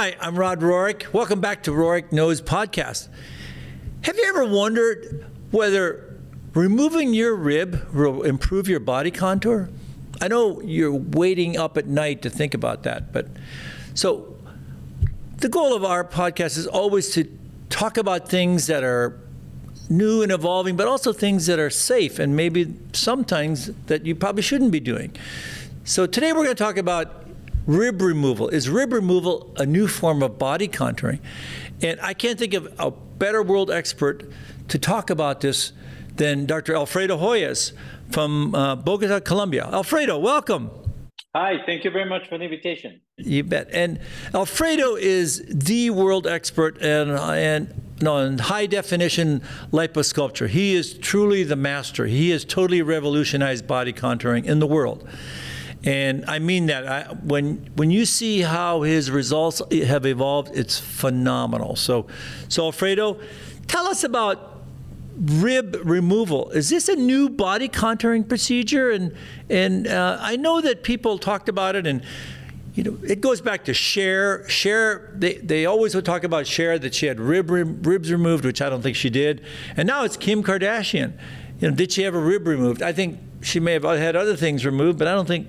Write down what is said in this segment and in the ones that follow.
Hi, I'm Rod Rohrich. Welcome back to Rohrich Knows Podcast. Have you ever wondered whether removing your rib will improve your body contour? I know you're waiting up at night to think about that, but so the goal of our podcast is always to talk about things that are new and evolving, but also things that are safe and maybe sometimes that you probably shouldn't be doing. So today we're going to talk about rib removal. Is rib removal a new form of body contouring? And I can't think of a better world expert to talk about this than Dr. Alfredo Hoyos from uh, Bogota, Colombia. Alfredo, welcome. Hi, thank you very much for the invitation. You bet. And Alfredo is the world expert and and no, in high definition liposculpture. He is truly the master. He has totally revolutionized body contouring in the world. And I mean that. I, when when you see how his results have evolved, it's phenomenal. So, so Alfredo, tell us about rib removal. Is this a new body contouring procedure? And and uh, I know that people talked about it, and you know it goes back to Cher. Cher, they they always would talk about Cher that she had rib, rib ribs removed, which I don't think she did. And now it's Kim Kardashian. You know, did she have a rib removed? I think she may have had other things removed, but I don't think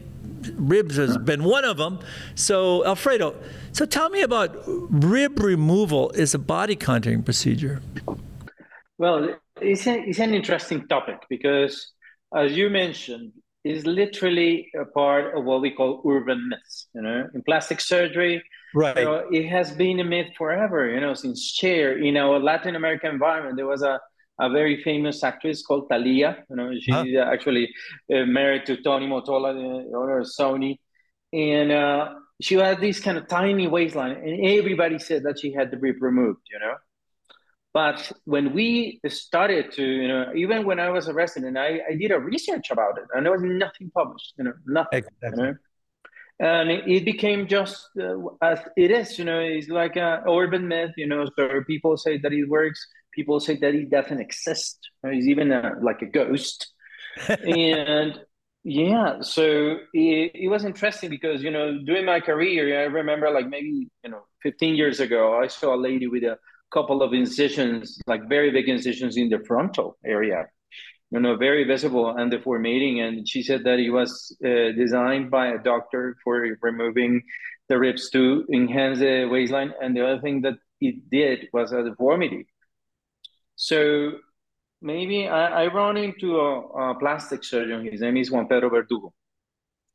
ribs has been one of them. So Alfredo, so tell me about rib removal is a body contouring procedure. Well, it's, a, it's an interesting topic because, as you mentioned, is literally a part of what we call urban myths. You know, in plastic surgery, right? You know, it has been a myth forever. You know, since Cher. In our Latin American environment, there was a a very famous actress called Thalía. You know, she's huh? actually uh, married to Tony Mottola, the owner of Sony, and uh, she had this kind of tiny waistline, and everybody said that she had the rib removed. You know, but when we started to, you know, even when I was a resident, I, I did a research about it, and there was nothing published, you know, nothing. Exactly. You know? And it became just uh, as it is, you know, it's like an urban myth, you know. So people say that it works, people say that he doesn't exist, He's even a, like a ghost. and yeah, so it, it was interesting because, you know, during my career, I remember like maybe, you know, 15 years ago, I saw a lady with a couple of incisions, like very big incisions in the frontal area, you know, very visible and deformating. And she said that it was uh, designed by a doctor for removing the ribs to enhance the waistline. And the other thing that it did was a deformity. So maybe I, I run into a, a plastic surgeon. His name is Juan Pedro Verdugo.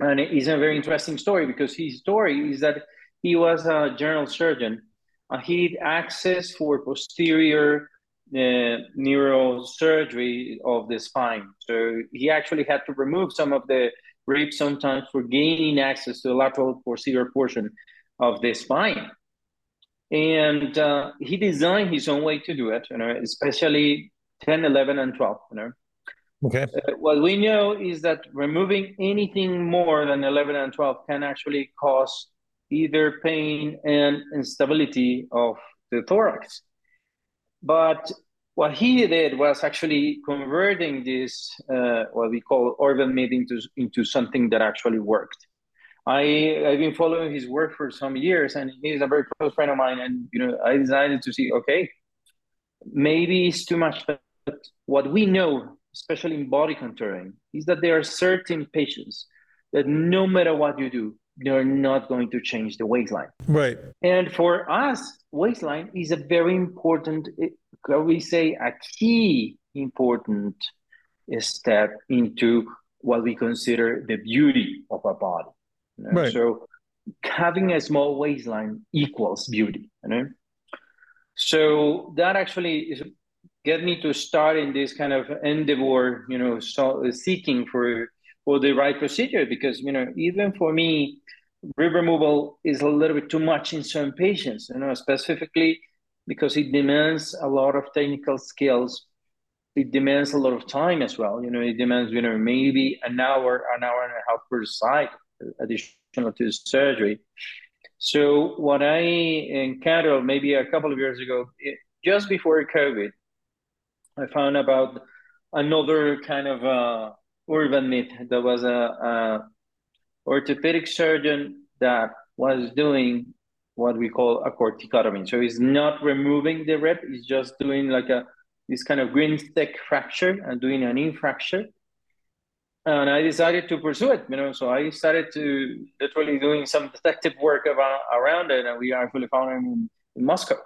And it's a very interesting story because his story is that he was a general surgeon uh, he had access for posterior uh, neurosurgery of the spine. So he actually had to remove some of the ribs sometimes for gaining access to the lateral posterior portion of the spine. And uh, he designed his own way to do it, you know, especially 10, 11, and 12, you know. Okay. Uh, what we know is that removing anything more than 11 and 12 can actually cause either pain and instability of the thorax. But what he did was actually converting this, uh, what we call urban myth into, into something that actually worked. I, I've been following his work for some years, and he's a very close friend of mine. And you know, I decided to see, okay, maybe it's too much. But what we know, especially in body contouring, is that there are certain patients that no matter what you do, they're not going to change the waistline. Right. And for us, waistline is a very important, can we say, a key important step into what we consider the beauty of a body. You know? Right. So having a small waistline equals beauty. You know? So that actually is get me to start in this kind of endeavor, you know, so seeking for for the right procedure because you know even for me rib removal is a little bit too much in some patients you know specifically because it demands a lot of technical skills it demands a lot of time as well you know it demands you know maybe an hour an hour and a half per side additional to surgery so what i encountered maybe a couple of years ago just before covid i found about another kind of uh, urban myth. There was a, a orthopedic surgeon that was doing what we call a corticotomy. So he's not removing the rib; he's just doing like a this kind of green stick fracture and doing an in fracture. And I decided to pursue it, you know. So I started to literally doing some detective work about, around it, and we actually found him in, in Moscow.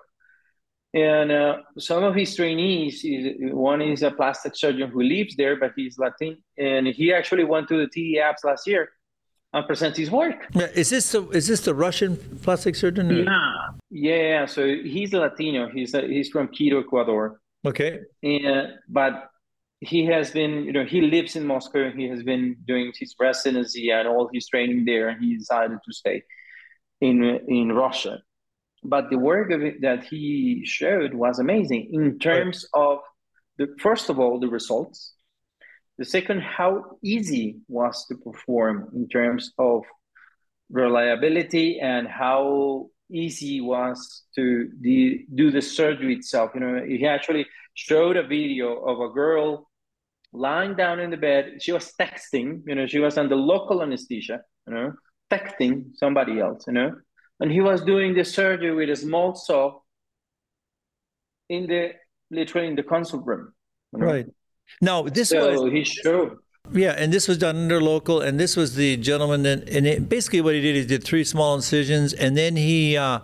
And uh, some of his trainees, one is a plastic surgeon who lives there, but he's Latin, and he actually went to the TDAPS last year and present his work. Is this the, is this the Russian plastic surgeon? Or? Yeah, yeah. So he's Latino. He's a, he's from Quito, Ecuador. Okay. And but he has been, you know, he lives in Moscow. He has been doing his residency and all his training there, and he decided to stay in in Russia but the work that he showed was amazing in terms of the first of all the results the second how easy was to perform in terms of reliability and how easy was to the, do the surgery itself you know he actually showed a video of a girl lying down in the bed she was texting you know she was under local anesthesia you know texting somebody else you know and he was doing the surgery with a small saw in the literally in the consult room. You know? Right. Now this so was he showed. Yeah, and this was done under local, and this was the gentleman that, and it, basically what he did is did three small incisions, and then he uh,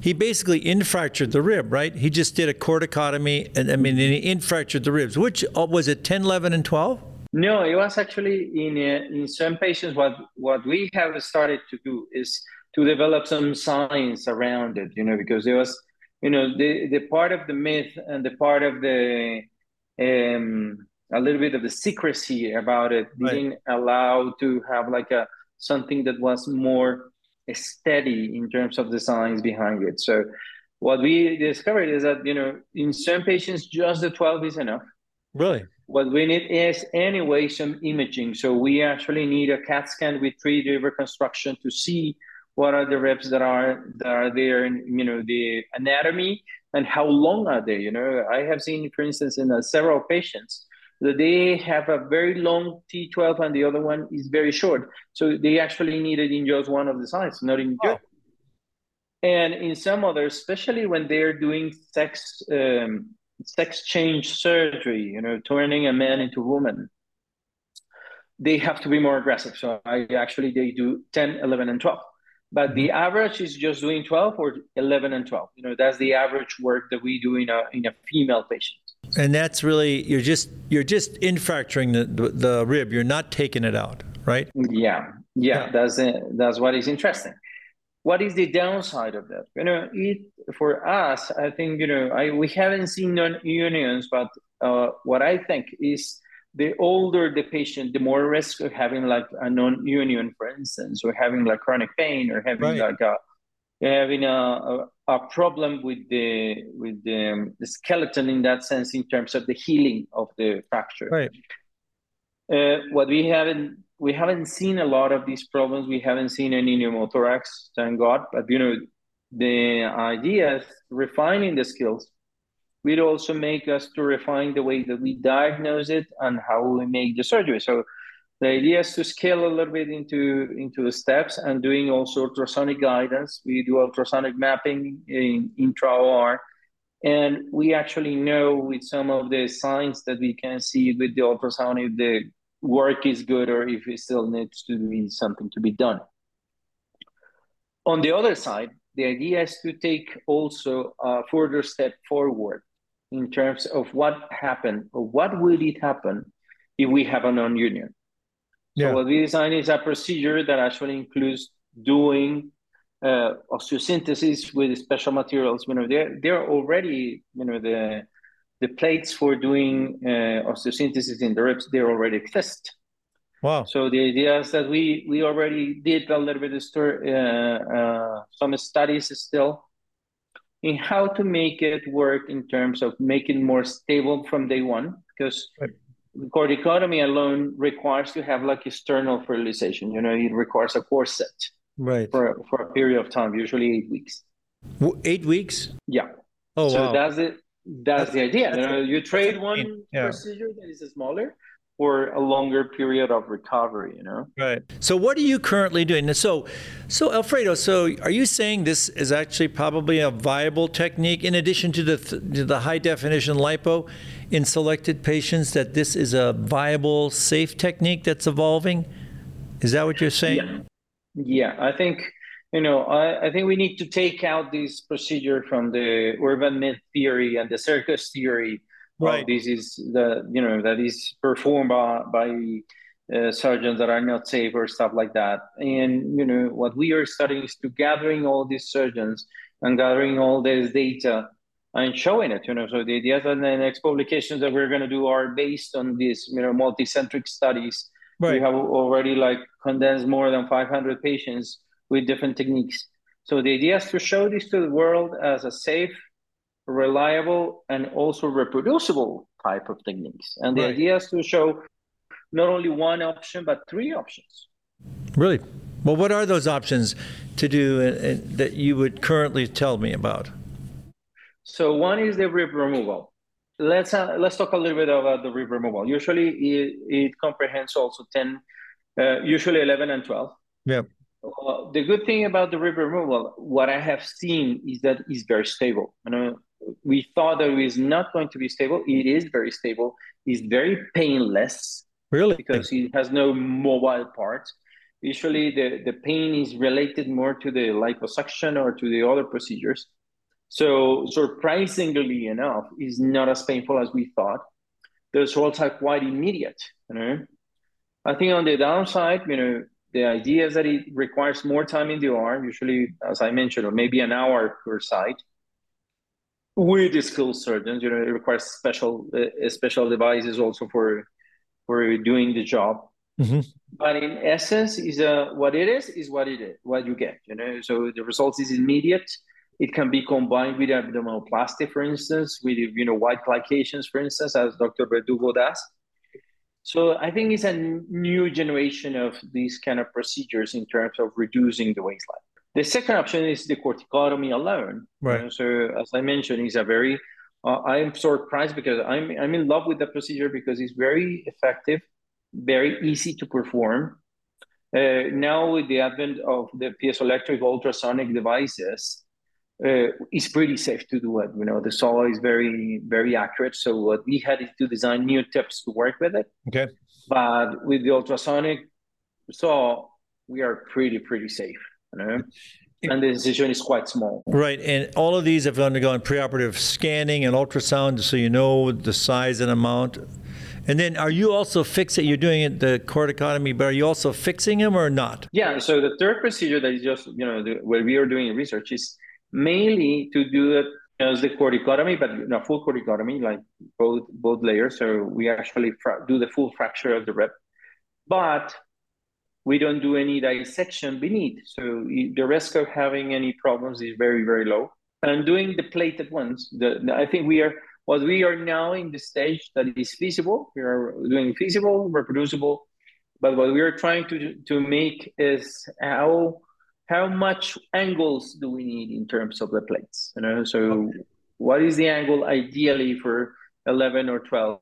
he basically infractured the rib, right? He just did a corticotomy, and I mean, and he infractured the ribs. Which uh, was it, 10, 11, and 12? No, it was actually in uh, in some patients. What what we have started to do is to develop some science around it, you know, because there was, you know, the, the part of the myth and the part of the, um, a little bit of the secrecy about it right. didn't allow to have like a, something that was more steady in terms of the science behind it. So what we discovered is that, you know, in some patients, just the 12 is enough. Really? What we need is anyway some imaging. So we actually need a CAT scan with 3D reconstruction to see what are the reps that are that are there and you know the anatomy and how long are they you know i have seen for instance in uh, several patients they have a very long t12 and the other one is very short. So they actually need it in just one of the sides not in oh. and in some others especially when they're doing sex um, sex change surgery you know turning a man into a woman they have to be more aggressive. So i actually they do 10 11 and 12 but the mm-hmm. average is just doing 12 or 11 and 12 you know that's the average work that we do in a in a female patient and that's really you're just you're just infracturing the, the, the rib. You're not taking it out right? Yeah. Yeah, yeah. that's uh, that's what is interesting. What is the downside of that? You know it for us i think you know i we haven't seen non-unions but uh, what i think is the older the patient, the more risk of having like a non-union, for instance, or having like chronic pain, or having right. like a having a, a, a, problem with the with the, um, the, skeleton in that sense, in terms of the healing of the fracture. Right. Uh, what we haven't we haven't seen a lot of these problems. We haven't seen any pneumothorax, thank God. But you know, the idea is refining the skills will also make us to refine the way that we diagnose it and how we make the surgery. So the idea is to scale a little bit into, into the steps and doing also ultrasonic guidance. We do ultrasonic mapping in intra-OR. And we actually know with some of the signs that we can see with the ultrasound if the work is good or if it still needs to be something to be done. On the other side, the idea is to take also a further step forward in terms of what happened or what will it happen if we have a non-union. Yeah. So what we design is a procedure that actually includes doing uh, osteosynthesis with special materials. You know, they're they're already you know the the plates for doing uh, osteosynthesis in the ribs they already exist. Wow! So the idea is that we we already did a little bit of uh, uh, some studies still in how to make it work in terms of making more stable from day one because right. Corticotomy alone requires to have like external fertilization. You know it requires a corset right. for, for a period of time usually eight weeks. Eight weeks? Yeah. Oh so wow. that's it that's, that's the idea. that's you know you trade one yeah. procedure that is smaller for a longer period of recovery you know? Right. So what are you currently doing? So so alfredo so are you saying this is actually probably a viable technique in addition to the to the high definition lipo in selected patients that this is a viable safe technique that's evolving is that what you're saying yeah, yeah i think you know I, I think we need to take out this procedure from the urban myth theory and the circus theory right. this is the you know that is performed by, by uh, surgeons that are not safe or stuff like that. And you know what we are studying is to gathering all these surgeons and gathering all this data and showing it. You know, so the ideas and the next publications that we're going to do are based on these you know multicentric studies. Right. We have already like condensed more than 500 patients with different techniques. So the idea is to show this to the world as a safe reliable and also reproducible type of techniques. And the right. idea is to show not only one option but three options. Really? Well, what are those options to do uh, uh, that you would currently tell me about? So one is the rib removal. Let's uh, let's talk a little bit about the rib removal. Usually, it, it comprehends also ten, uh, usually eleven and twelve. Yeah. Uh, the good thing about the rib removal, what I have seen is that it's very stable. You know, we thought that it was not going to be stable. It is very stable. It's very painless. Really? Because it has no mobile parts. Usually the, the pain is related more to the liposuction or to the other procedures. So surprisingly enough, is not as painful as we thought. The results are quite immediate. You know? I think on the downside, you know, the idea is that it requires more time in the arm, usually, as I mentioned, or maybe an hour per site with the skilled surgeons. You know, it requires special uh, special devices also for for doing the job. Mm-hmm. But in essence, is uh, what it is is what it is, what you get. You know, so the results is immediate. It can be combined with abdominoplasty, for instance, with you know white plications, for instance, as Dr. Verdugo does. So I think it's a new generation of these kind of procedures in terms of reducing the waistline. The second option is the corticotomy alone. Right. You know, so as I mentioned, it's a very uh, I'm surprised because I'm I'm in love with the procedure because it's very effective, very easy to perform. Uh, now with the advent of the piezoelectric ultrasonic devices, uh, it's pretty safe to do it. You know, the saw is very very accurate. So what we had is to design new tips to work with it. Okay. But with the ultrasonic saw, we are pretty pretty safe. You know? And the incision is quite small. Right. And all of these have undergone preoperative scanning and ultrasound so you know the size and amount. And then are you also fixing, you're doing it, the corticotomy, but are you also fixing them or not? Yeah. So the third procedure that is just, you know, the, where we are doing research is mainly to do it as the corticotomy, but not full corticotomy, like both both layers. So we actually fra- do the full fracture of the rib. But we don't do any dissection beneath. So the risk of having any problems is very, very low. And doing the plated ones, the, the, I think we are, what we are now in the stage that is feasible. We are doing feasible, reproducible. But what we are trying to, to make is how, how much angles do we need in terms of the plates? You know, so okay. what is the angle ideally for 11 or 12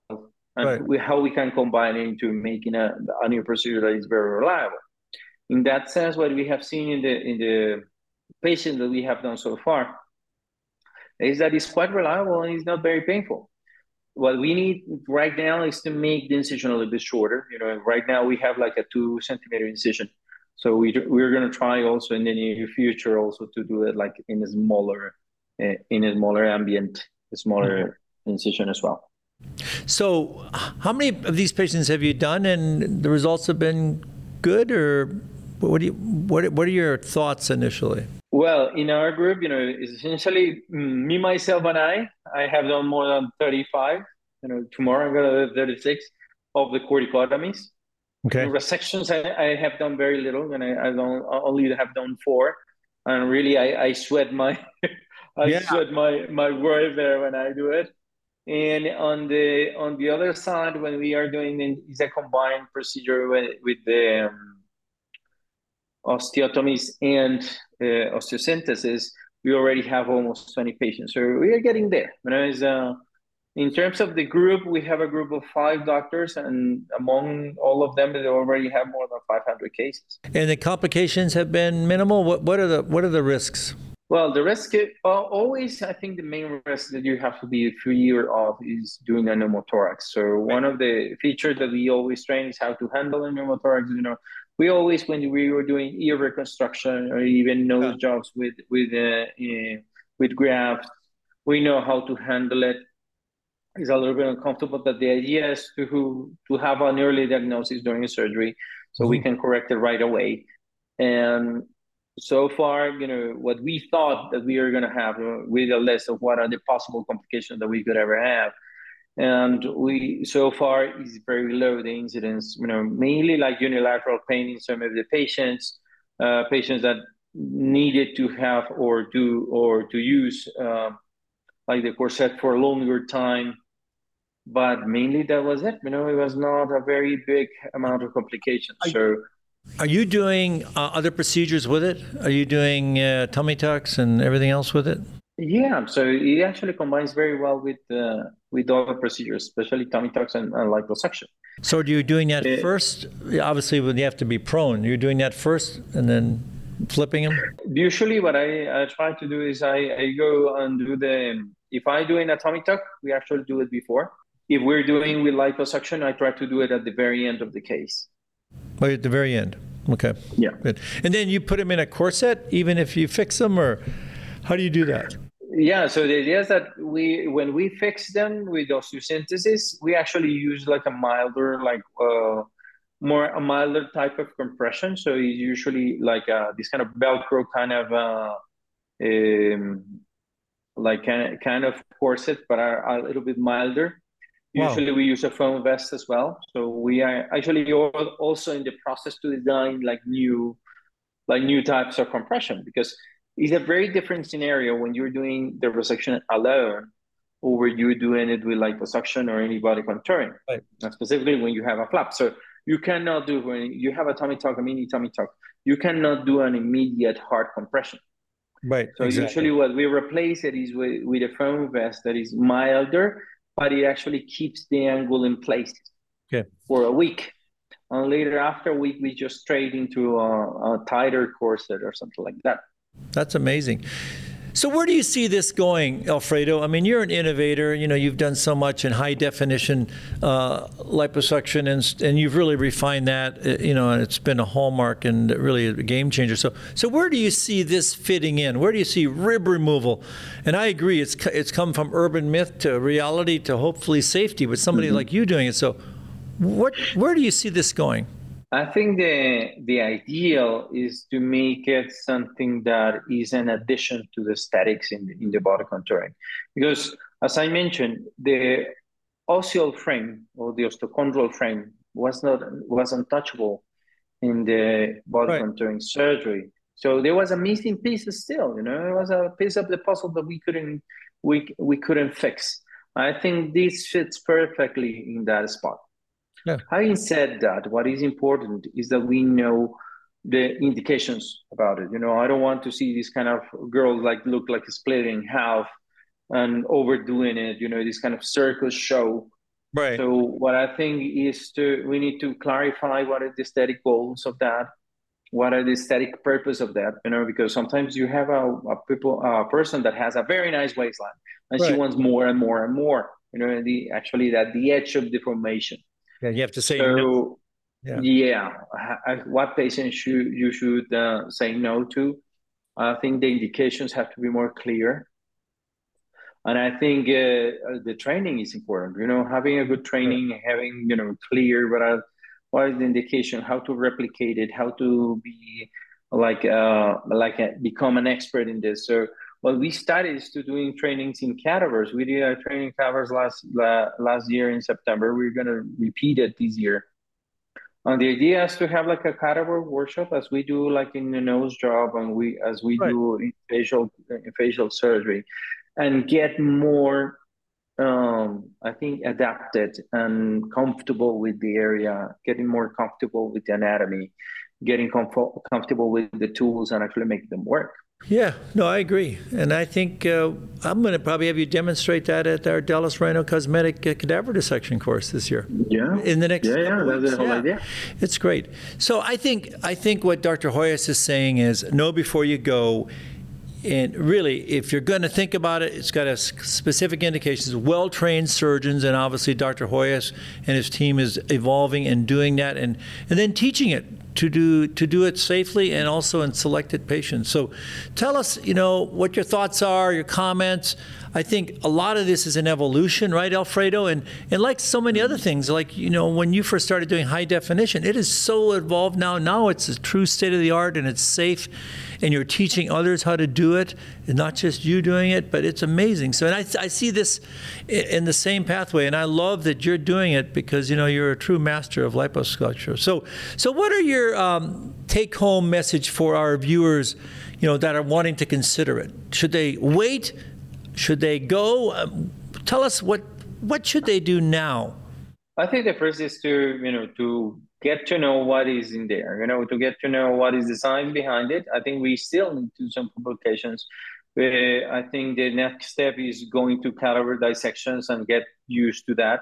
and right. we, how we can combine it into making a, a new procedure that is very reliable. In that sense, what we have seen in the in the patients that we have done so far is that it's quite reliable and it's not very painful. What we need right now is to make the incision a little bit shorter. You know, right now we have like a two centimeter incision. So we we're gonna try also in the near future also to do it like in a smaller uh, in a smaller ambient, smaller mm-hmm. incision as well. So, how many of these patients have you done, and the results have been good, or what do you what What are your thoughts initially? Well, in our group, you know, essentially me, myself, and I. I have done more than thirty-five. You know, tomorrow I'm gonna do thirty-six of the corticotomies. Okay. In resections, I, I, have done very little, and I, I don't only have done four. And really, I, I sweat my I yeah. sweat my my word there when I do it. And on the on the other side, when we are doing it, is a combined procedure with, with the um, osteotomies and uh, osteosynthesis, we already have almost 20 patients. So we are getting there. You know, it's, uh, in terms of the group, we have a group of five doctors, and among all of them, they already have more than 500 cases. And the complications have been minimal. What what are the what are the risks? Well, the risk uh, always, I think, the main risk that you have to be fear of is doing a pneumothorax. So one of the features that we always train is how to handle a pneumothorax. You know, we always when we were doing ear reconstruction or even nose yeah. jobs with with uh, uh, with grafts, we know how to handle it is a little bit uncomfortable, but the idea is to to have an early diagnosis during a surgery, so mm-hmm. we can correct it right away. And so far, you know, what we thought that we are going to have uh, with a list of what are the possible complications that we could ever have, and we so far is very low the incidence. You know, mainly like unilateral pain in some of the patients, uh, patients that needed to have or do or to use. Uh, like the corset for a longer time but mainly that was it. You know, it was not a very big amount of complications. Are, so, are you doing uh, other procedures with it? Are you doing uh, tummy tucks and everything else with it? Yeah, so it actually combines very well with uh, with other procedures, especially tummy tucks and, and liposuction. So, are you doing that uh, first? Obviously, when you have to be prone, you're doing that first, and then flipping them. Usually, what I, I try to do is I, I go and do the. If I do an tummy tuck, we actually do it before if we're doing with liposuction, I try to do it at the very end of the case. Oh, at the very end. Okay. Yeah. Good. And then you put them in a corset, even if you fix them, or how do you do that? Yeah. So the idea is that we, when we fix them with osteosynthesis, we actually use like a milder, like uh, more a milder type of compression. So it's usually like uh, this kind of Velcro kind of. Uh, um, like kind kind of corset, but are a little bit milder. Usually wow. we use a foam vest as well. So we are actually also in the process to design like new, like new types of compression because it's a very different scenario when you're doing the resection alone or you're doing it with liposuction or any body contouring. Right. And specifically when you have a flap. So you cannot do when you have a tummy tuck, a mini tummy tuck, you cannot do an immediate hard compression. Right. So exactly. usually what we replace it is with, with a foam vest that is milder but it actually keeps the angle in place okay. for a week. And later, after a week, we just trade into a, a tighter corset or something like that. That's amazing. So where do you see this going, Alfredo? I mean, you're an innovator. You know, you've done so much in high definition uh, liposuction, and and you've really refined that. Uh, you know, and it's been a hallmark and really a game changer. So, so where do you see this fitting in? Where do you see rib removal? And I agree, it's it's come from urban myth to reality to hopefully safety with somebody mm-hmm. like you doing it. So, what where do you see this going? I think the the ideal is to make it something that is an addition to the statics in the, in the body contouring, because as I mentioned, the osseal frame or the osteochondral frame was not was untouchable in the body right. contouring surgery. So there was a missing piece still, you know, it was a piece of the puzzle that we couldn't we we couldn't fix. I think this fits perfectly in that spot. Yeah. Having said that, what is important is that we know the indications about it. You know, I don't want to see this kind of girl like look like split in half and overdoing it. You know, this kind of circus show. Right. So what I think is to we need to clarify what are the aesthetic goals of that, what are the aesthetic purpose of that. You know, because sometimes you have a, a people a person that has a very nice waistline and right. she wants more and more and more. You know, the actually that the edge of deformation. Yeah, you have to say so, no. Yeah. yeah. What patients should you should uh, say no to? I think the indications have to be more clear. And I think uh, the training is important. You know, having a good training, right. having you know clear what are what is the indication, how to replicate it, how to be like uh like a, become an expert in this. So what we started is to doing trainings in cadavers. We did a training cadavers last last year in September. We're gonna repeat it this year. And the idea is to have like a cadaver workshop as we do like in the nose job and we as we right. do in facial in facial surgery, and get more um, I think adapted and comfortable with the area, getting more comfortable with the anatomy, getting comfort, comfortable with the tools and actually make them work. Yeah, no, I agree. And I think uh, I'm going to probably have you demonstrate that at our Dallas Rhino Cosmetic uh, Cadaver Dissection course this year. Yeah. In the next Yeah, yeah, that's weeks. the whole Yeah. idea. It's great. So I think I think what Dr. Hoyos is saying is know before you go. And really, if you're going to think about it, it's got a specific indications. Well-trained surgeons, and obviously Dr. Hoyos and his team is evolving and doing that, and and then teaching it to do to do it safely and also in selected patients. So, tell us, you know, what your thoughts are, your comments. I think a lot of this is an evolution, right, Alfredo? And and like so many other things, like you know, when you first started doing high definition, it is so evolved now. Now it's a true state of the art and it's safe, and you're teaching others how to do it, and not just you doing it. But it's amazing. So, and I, I see this in the same pathway, and I love that you're doing it because you know you're a true master of liposculpture. So, so what are your um, take-home message for our viewers, you know, that are wanting to consider it? Should they wait? Should they go? Um, tell us what what should they do now? I think the first is to, you know, to get to know what is in there, you know, to get to know what is the science behind it. I think we still need to do some publications. Uh, I think the next step is going to cadaver dissections and get used to that.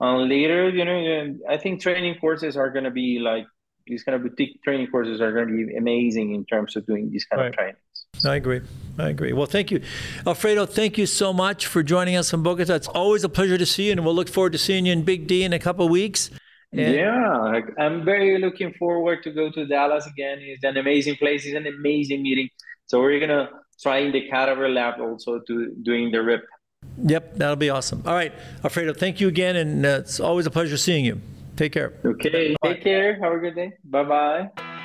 And later, you know, uh, I think training courses are going to be like these kind of boutique training courses are going to be amazing in terms of doing these kind Right. of trainings. I agree. I agree. Well, thank you, Alfredo. Thank you so much for joining us from Bogota. It's always a pleasure to see you, and we'll look forward to seeing you in Big D in a couple of weeks. And- Yeah, I'm very looking forward to go to Dallas again. It's an amazing place. It's an amazing meeting. So we're gonna try in the cadaver lab also to doing the rip. Yep, that'll be awesome. All right, Alfredo. Thank you again, and uh, it's always a pleasure seeing you. Take care. Okay, take care. Have a good day. Bye bye.